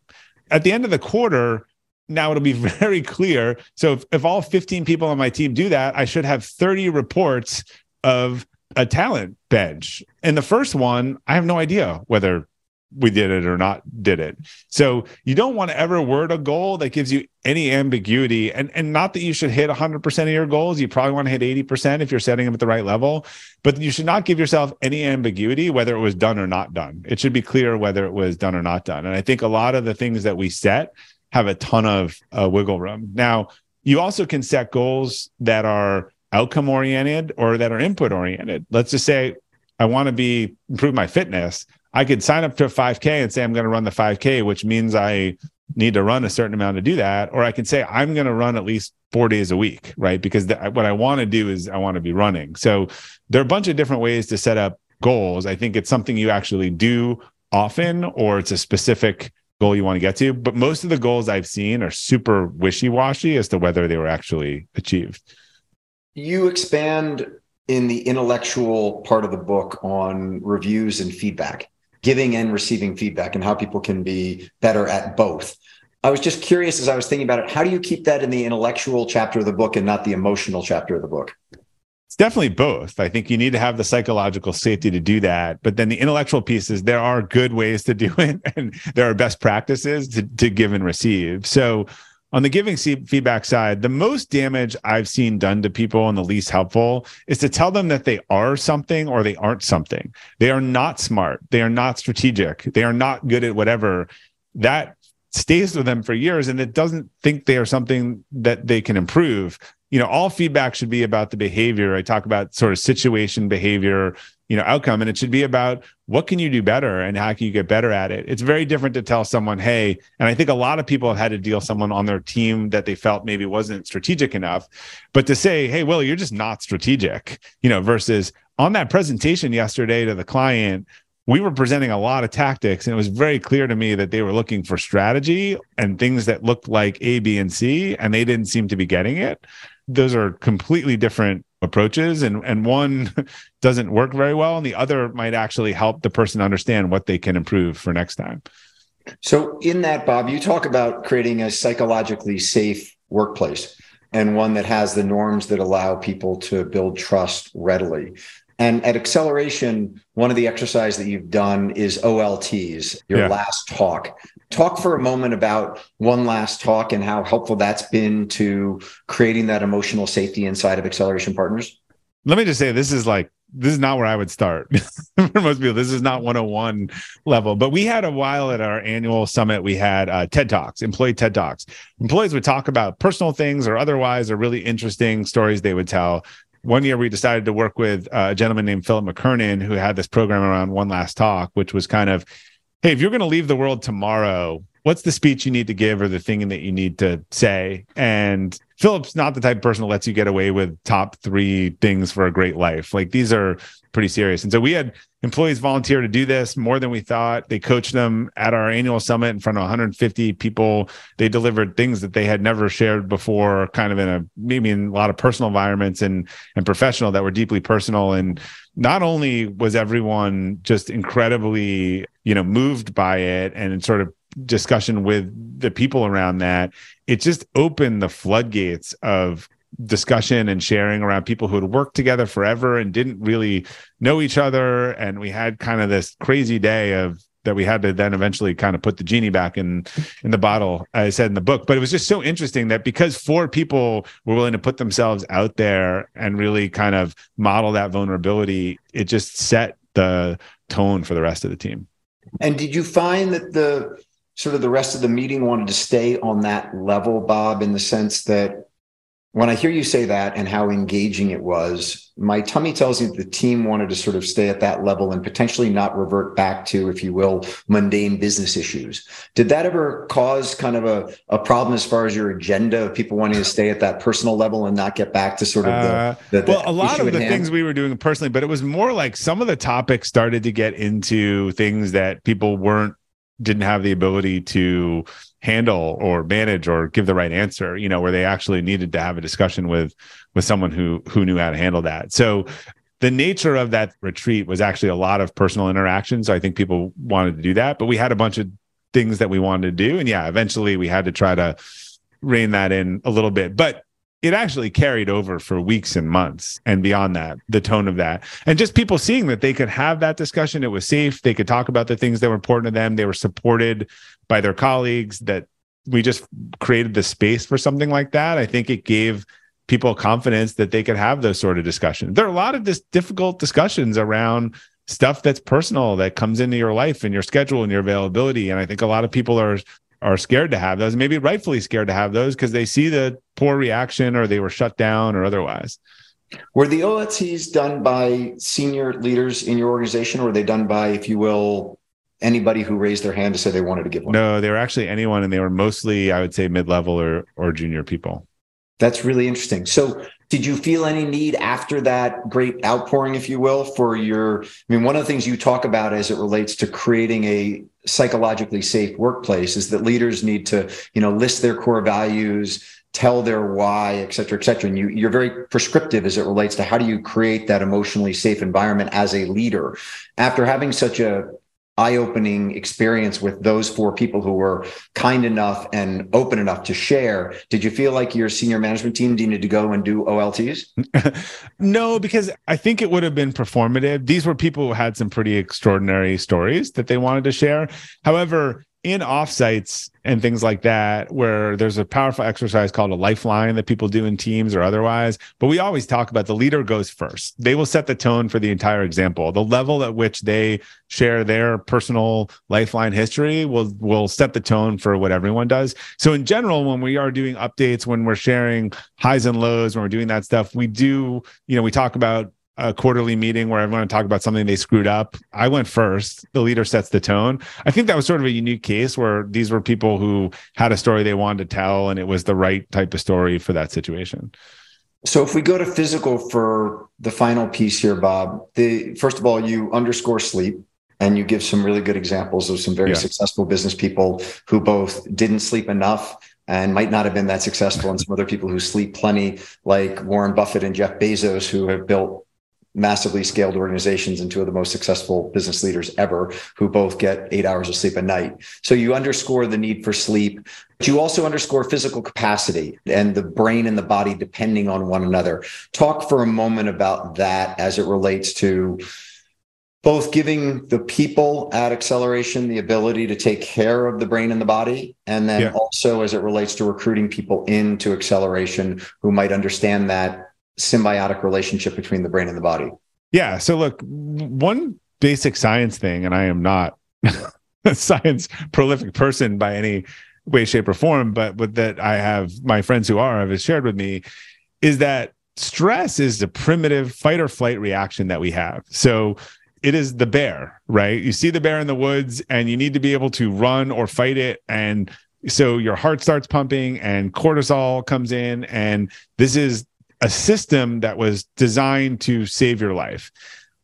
at the end of the quarter now it'll be very clear so if, if all 15 people on my team do that i should have 30 reports of a talent bench. And the first one, I have no idea whether we did it or not did it. So you don't want to ever word a goal that gives you any ambiguity and and not that you should hit 100% of your goals, you probably want to hit 80% if you're setting them at the right level, but you should not give yourself any ambiguity whether it was done or not done. It should be clear whether it was done or not done. And I think a lot of the things that we set have a ton of uh, wiggle room. Now, you also can set goals that are outcome oriented or that are input oriented. Let's just say I want to be improve my fitness. I could sign up to a 5K and say I'm going to run the 5K, which means I need to run a certain amount to do that. Or I can say I'm going to run at least four days a week, right? Because the, what I want to do is I want to be running. So there are a bunch of different ways to set up goals. I think it's something you actually do often, or it's a specific goal you want to get to. But most of the goals I've seen are super wishy washy as to whether they were actually achieved you expand in the intellectual part of the book on reviews and feedback, giving and receiving feedback, and how people can be better at both. I was just curious as I was thinking about it, how do you keep that in the intellectual chapter of the book and not the emotional chapter of the book? It's definitely both. I think you need to have the psychological safety to do that. But then the intellectual pieces, there are good ways to do it, and there are best practices to, to give and receive. So on the giving feedback side, the most damage I've seen done to people and the least helpful is to tell them that they are something or they aren't something. They are not smart. They are not strategic. They are not good at whatever. That stays with them for years and it doesn't think they are something that they can improve. You know, all feedback should be about the behavior. I talk about sort of situation behavior, you know outcome and it should be about what can you do better and how can you get better at it. It's very different to tell someone hey and i think a lot of people have had to deal someone on their team that they felt maybe wasn't strategic enough but to say hey willie you're just not strategic you know versus on that presentation yesterday to the client we were presenting a lot of tactics and it was very clear to me that they were looking for strategy and things that looked like a b and c and they didn't seem to be getting it. Those are completely different approaches and and one doesn't work very well and the other might actually help the person understand what they can improve for next time. So in that bob you talk about creating a psychologically safe workplace and one that has the norms that allow people to build trust readily. And at acceleration one of the exercise that you've done is olts your yeah. last talk talk for a moment about one last talk and how helpful that's been to creating that emotional safety inside of acceleration partners let me just say this is like this is not where I would start for most people. This is not 101 level, but we had a while at our annual summit. We had uh, TED Talks, employee TED Talks. Employees would talk about personal things or otherwise, or really interesting stories they would tell. One year, we decided to work with uh, a gentleman named Philip McKernan who had this program around One Last Talk, which was kind of hey, if you're going to leave the world tomorrow, what's the speech you need to give or the thing that you need to say? And Philip's not the type of person that lets you get away with top three things for a great life. Like these are pretty serious. And so we had employees volunteer to do this more than we thought. They coached them at our annual summit in front of 150 people. They delivered things that they had never shared before, kind of in a maybe in a lot of personal environments and and professional that were deeply personal. And not only was everyone just incredibly, you know, moved by it and sort of discussion with the people around that, it just opened the floodgates of discussion and sharing around people who had worked together forever and didn't really know each other. And we had kind of this crazy day of that we had to then eventually kind of put the genie back in in the bottle as i said in the book. But it was just so interesting that because four people were willing to put themselves out there and really kind of model that vulnerability it just set the tone for the rest of the team. And did you find that the sort of the rest of the meeting wanted to stay on that level bob in the sense that when I hear you say that and how engaging it was, my tummy tells me the team wanted to sort of stay at that level and potentially not revert back to, if you will, mundane business issues. Did that ever cause kind of a, a problem as far as your agenda of people wanting to stay at that personal level and not get back to sort of the, uh, the, the well, a lot of the hand? things we were doing personally, but it was more like some of the topics started to get into things that people weren't didn't have the ability to handle or manage or give the right answer you know where they actually needed to have a discussion with with someone who who knew how to handle that. So the nature of that retreat was actually a lot of personal interactions. So i think people wanted to do that but we had a bunch of things that we wanted to do. And yeah eventually we had to try to rein that in a little bit but it actually carried over for weeks and months and beyond that the tone of that. And just people seeing that they could have that discussion it was safe. They could talk about the things that were important to them. They were supported by their colleagues that we just created the space for something like that. I think it gave people confidence that they could have those sort of discussions. There are a lot of this difficult discussions around stuff that's personal that comes into your life and your schedule and your availability. And i think a lot of people are are scared to have those, maybe rightfully scared to have those because they see the poor reaction or they were shut down or otherwise. Were the OLTs done by senior leaders in your organization, or were they done by, if you will, anybody who raised their hand to say they wanted to give one? No, they were actually anyone, and they were mostly, I would say, mid-level or or junior people. That's really interesting. So, did you feel any need after that great outpouring, if you will, for your? I mean, one of the things you talk about as it relates to creating a psychologically safe workplace is that leaders need to, you know, list their core values, tell their why, et cetera, et cetera. And you, you're very prescriptive as it relates to how do you create that emotionally safe environment as a leader. After having such a eye-opening experience with those four people who were kind enough and open enough to share. Did you feel like your senior management team needed to go and do olts no because i think it would have been performative. These were people who had some pretty extraordinary stories that they wanted to share. However in offsites and things like that, where there's a powerful exercise called a lifeline that people do in teams or otherwise. But we always talk about the leader goes first. They will set the tone for the entire example. The level at which they share their personal lifeline history will will set the tone for what everyone does. So in general, when we are doing updates, when we're sharing highs and lows, when we're doing that stuff, we do, you know, we talk about a quarterly meeting where everyone talk about something they screwed up. I went first. The leader sets the tone. I think that was sort of a unique case where these were people who had a story they wanted to tell, and it was the right type of story for that situation. So if we go to physical for the final piece here, Bob, the first of all, you underscore sleep and you give some really good examples of some very yeah. successful business people who both didn't sleep enough and might not have been that successful and some other people who sleep plenty like Warren Buffett and Jeff Bezos who have built massively scaled organizations and two of the most successful business leaders ever who both get eight hours of sleep a night. So you underscore the need for sleep, but you also underscore physical capacity and the brain and the body depending on one another. Talk for a moment about that as it relates to both giving the people at acceleration the ability to take care of the brain and the body and then yeah. also as it relates to recruiting people into acceleration who might understand that symbiotic relationship between the brain and the body. Yeah. So look, one basic science thing, and I am not a science prolific person by any way, shape, or form, but with that I have my friends who are have shared with me is that stress is the primitive fight or flight reaction that we have. So it is the bear, right? You see the bear in the woods and you need to be able to run or fight it. And so your heart starts pumping and cortisol comes in. And this is a system that was designed to save your life.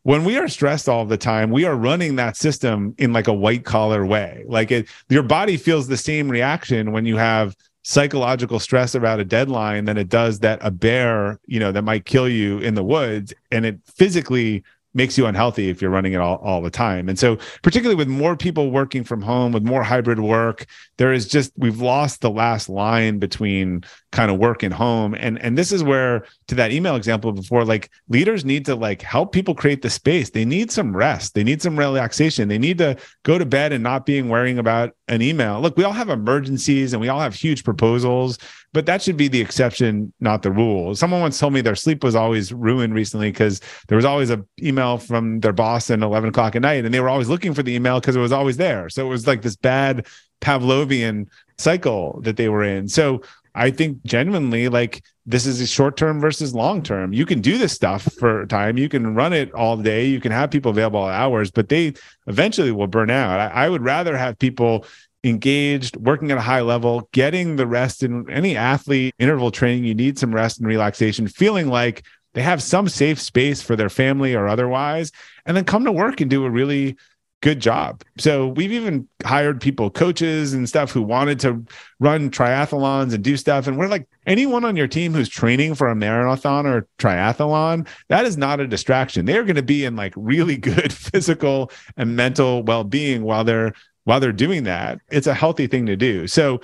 When we are stressed all the time, we are running that system in like a white collar way. Like it, your body feels the same reaction when you have psychological stress about a deadline than it does that a bear, you know, that might kill you in the woods. And it physically makes you unhealthy if you're running it all, all the time. And so, particularly with more people working from home, with more hybrid work, there is just, we've lost the last line between kind of work and home. And and this is where to that email example before like leaders need to like help people create the space. They need some rest. They need some relaxation. They need to go to bed and not being worrying about an email. Look we all have emergencies and we all have huge proposals but that should be the exception not the rule. Someone once told me their sleep was always ruined recently because there was always a email from their boss at 11 o'clock at night and they were always looking for the email because it was always there. So it was like this bad pavlovian cycle that they were in. So I think genuinely like this is a short term versus long term. You can do this stuff for time. You can run it all day. You can have people available hours, but they eventually will burn out. I, I would rather have people engaged, working at a high level, getting the rest in any athlete interval training. You need some rest and relaxation, feeling like they have some safe space for their family or otherwise, and then come to work and do a really good job. So we've even hired people, coaches and stuff who wanted to run triathlons and do stuff. And we're like, anyone on your team who's training for a marathon or triathlon, that is not a distraction. They're going to be in like really good physical and mental well-being while they're while they're doing that. It's a healthy thing to do. So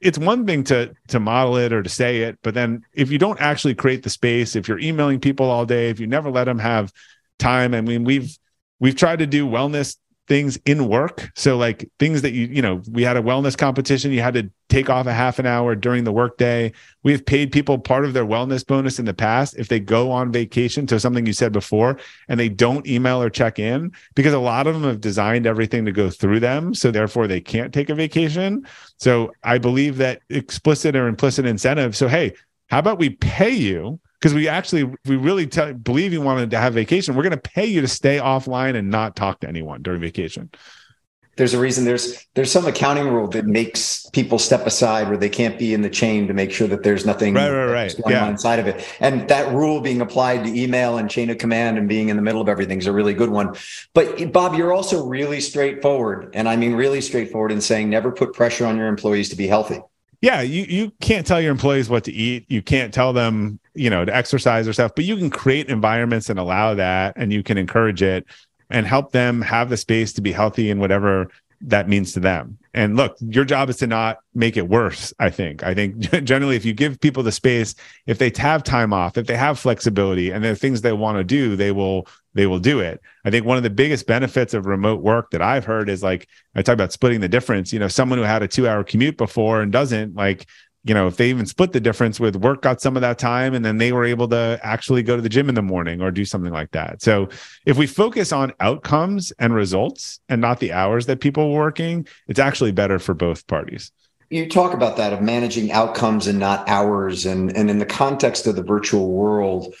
it's one thing to to model it or to say it, but then if you don't actually create the space, if you're emailing people all day, if you never let them have time, I mean, we've we've tried to do wellness things in work. So like things that you, you know, we had a wellness competition. You had to take off a half an hour during the workday. We've paid people part of their wellness bonus in the past if they go on vacation to something you said before and they don't email or check in because a lot of them have designed everything to go through them. So therefore they can't take a vacation. So I believe that explicit or implicit incentive. So, hey, how about we pay you because we actually we really believe you wanted to have vacation. We're going to pay you to stay offline and not talk to anyone during vacation. There's a reason. There's there's some accounting rule that makes people step aside where they can't be in the chain to make sure that there's nothing right, right, right. going yeah. on inside of it. And that rule being applied to email and chain of command and being in the middle of everything is a really good one. But bob you're also really straightforward and i mean really straightforward in saying never put pressure on your employees to be healthy yeah you you can't tell your employees what to eat you can't tell them you know to exercise or stuff but you can create environments and allow that and you can encourage it and help them have the space to be healthy and whatever that means to them. And look, your job is to not make it worse. I think. I think generally, if you give people the space, if they have time off, if they have flexibility, and there are things they want to do, they will they will do it. I think one of the biggest benefits of remote work that I've heard is like I talk about splitting the difference. You know, someone who had a two hour commute before and doesn't like you know, if they even split the difference with work got some of that time and then they were able to actually go to the gym in the morning or do something like that. So if we focus on outcomes and results and not the hours that people were working, it's actually better for both parties. You talk about that of managing outcomes and not hours. And, and in the context of the virtual world,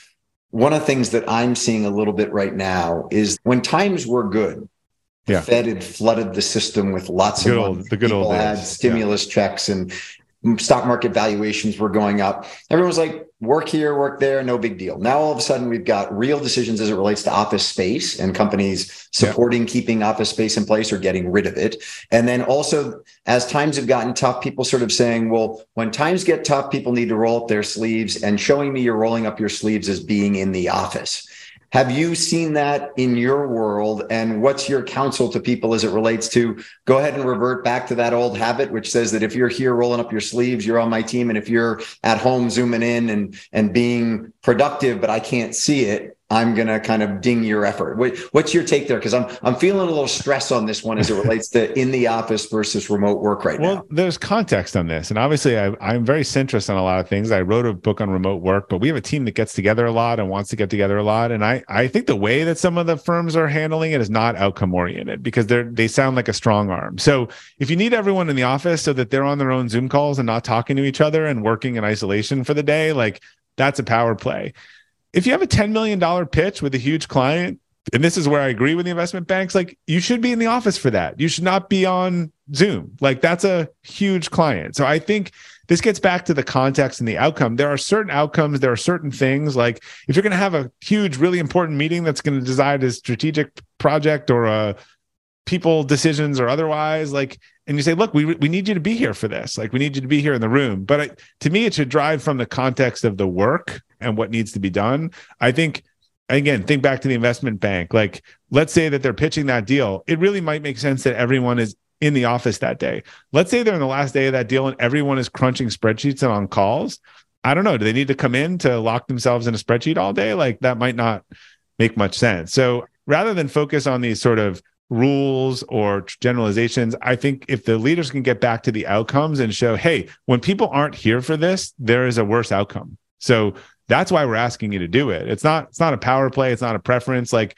one of the things that I'm seeing a little bit right now is when times were good, yeah. Fed had flooded the system with lots good of old, the good People old had stimulus yeah. checks and stock market valuations were going up. Everyone was like, work here, work there, no big deal. Now all of a sudden we've got real decisions as it relates to office space and companies supporting yeah. keeping office space in place or getting rid of it. And then also as times have gotten tough, people sort of saying, well, when times get tough, people need to roll up their sleeves and showing me you're rolling up your sleeves as being in the office. Have you seen that in your world? And what's your counsel to people as it relates to go ahead and revert back to that old habit, which says that if you're here rolling up your sleeves, you're on my team. And if you're at home zooming in and, and being productive, but I can't see it, I'm gonna kind of ding your effort. what's your take there? Because I'm I'm feeling a little stress on this one as it relates to in the office versus remote work right well, now. Well, there's context on this, and obviously I, I'm very centrist on a lot of things. I wrote a book on remote work, but we have a team that gets together a lot and wants to get together a lot. And I I think the way that some of the firms are handling it is not outcome oriented because they're they sound like a strong arm. So if you need everyone in the office so that they're on their own Zoom calls and not talking to each other and working in isolation for the day, like that's a power play if you have a $10 million pitch with a huge client, and this is where I agree with the investment banks, like you should be in the office for that. You should not be on Zoom. Like that's a huge client. So I think this gets back to the context and the outcome. There are certain outcomes, there are certain things like if you're going to have a huge, really important meeting that's going to decide a strategic project or a people decisions or otherwise, like, and you say, look, we, we need you to be here for this. Like, we need you to be here in the room. But to me, it should drive from the context of the work and what needs to be done. I think again, think back to the investment bank. Like, let's say that they're pitching that deal. It really might make sense that everyone is in the office that day. Let's say they're in the last day of that deal and everyone is crunching spreadsheets and on calls. I don't know. Do they need to come in to lock themselves in a spreadsheet all day? Like that might not make much sense. So rather than focus on these sort of rules or generalizations, I think if the leaders can get back to the outcomes and show, hey, when people aren't here for this, there is a worse outcome. So that's why we're asking you to do it. It's not it's not a power play, it's not a preference. Like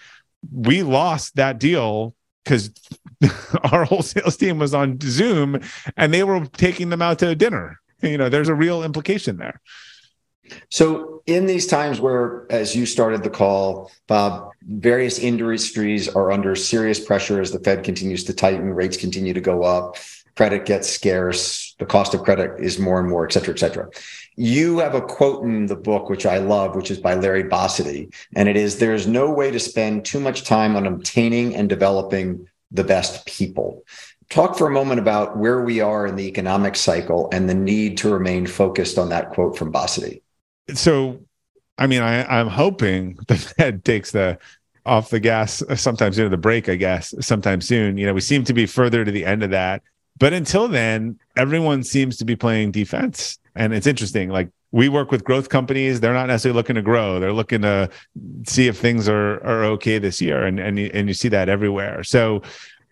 we lost that deal because our whole sales team was on Zoom and they were taking them out to dinner. You know, there's a real implication there. So, in these times where, as you started the call, Bob, various industries are under serious pressure as the Fed continues to tighten, rates continue to go up, credit gets scarce, the cost of credit is more and more, et cetera, et cetera. You have a quote in the book, which I love, which is by Larry Bossidy. And it is There is no way to spend too much time on obtaining and developing the best people. Talk for a moment about where we are in the economic cycle and the need to remain focused on that quote from Bossidy so I mean, I, I'm hoping the Fed takes the off the gas sometimes into the brake, I guess, sometime soon. You know, we seem to be further to the end of that. But until then, everyone seems to be playing defense. And it's interesting. Like we work with growth companies. They're not necessarily looking to grow. They're looking to see if things are are okay this year. And and and you see that everywhere. So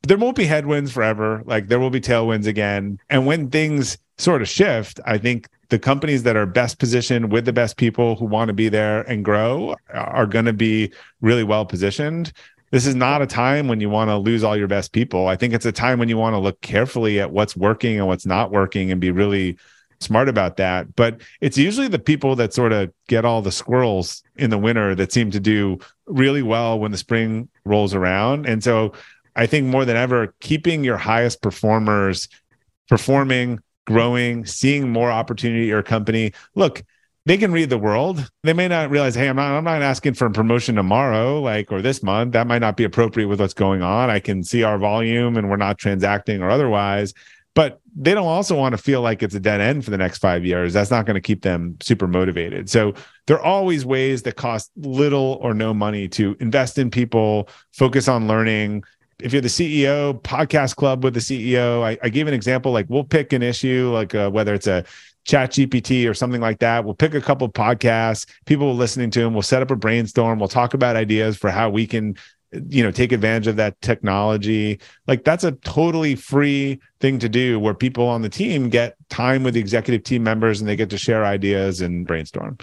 there won't be headwinds forever. Like there will be tailwinds again. And when things sort of shift, I think the companies that are best positioned with the best people who want to be there and grow are going to be really well positioned. This is not a time when you want to lose all your best people. I think it's a time when you want to look carefully at what's working and what's not working and be really smart about that. But it's usually the people that sort of get all the squirrels in the winter that seem to do really well when the spring rolls around. And so I think more than ever, keeping your highest performers performing growing, seeing more opportunity at your company. Look, they can read the world. They may not realize, hey, I'm not, I'm not asking for a promotion tomorrow, like or this month. That might not be appropriate with what's going on. I can see our volume and we're not transacting or otherwise. But they don't also want to feel like it's a dead end for the next five years. That's not going to keep them super motivated. So there are always ways that cost little or no money to invest in people, focus on learning, if you're the CEO, podcast club with the CEO. I, I gave an example like we'll pick an issue, like uh, whether it's a ChatGPT or something like that. We'll pick a couple of podcasts, people listening to them. We'll set up a brainstorm. We'll talk about ideas for how we can, you know, take advantage of that technology. Like that's a totally free thing to do where people on the team get time with the executive team members and they get to share ideas and brainstorm.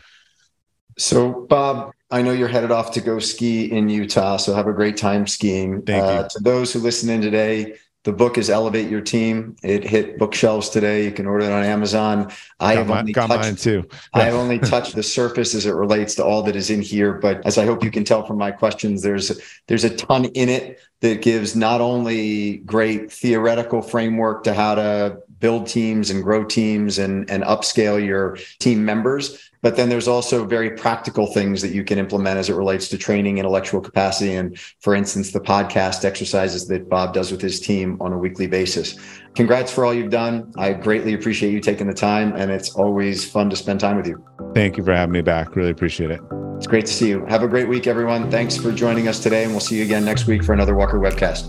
So, Bob, I know you're headed off to go ski in Utah, so have a great time skiing. Thank uh, you. To those who listen in today, the book is Elevate Your Team. It hit bookshelves today. You can order it on Amazon. I got have only got touched, mine too. I have only touched the surface as it relates to all that is in here, but as I hope you can tell from my questions, there's there's a ton in it that gives not only great theoretical framework to how to build teams and grow teams and and upscale your team members, but then there's also very practical things that you can implement as it relates to training intellectual capacity. And for instance, the podcast exercises that Bob does with his team on a weekly basis. Congrats for all you've done. I greatly appreciate you taking the time, and it's always fun to spend time with you. Thank you for having me back. Really appreciate it. It's great to see you. Have a great week, everyone. Thanks for joining us today, and we'll see you again next week for another Walker Webcast.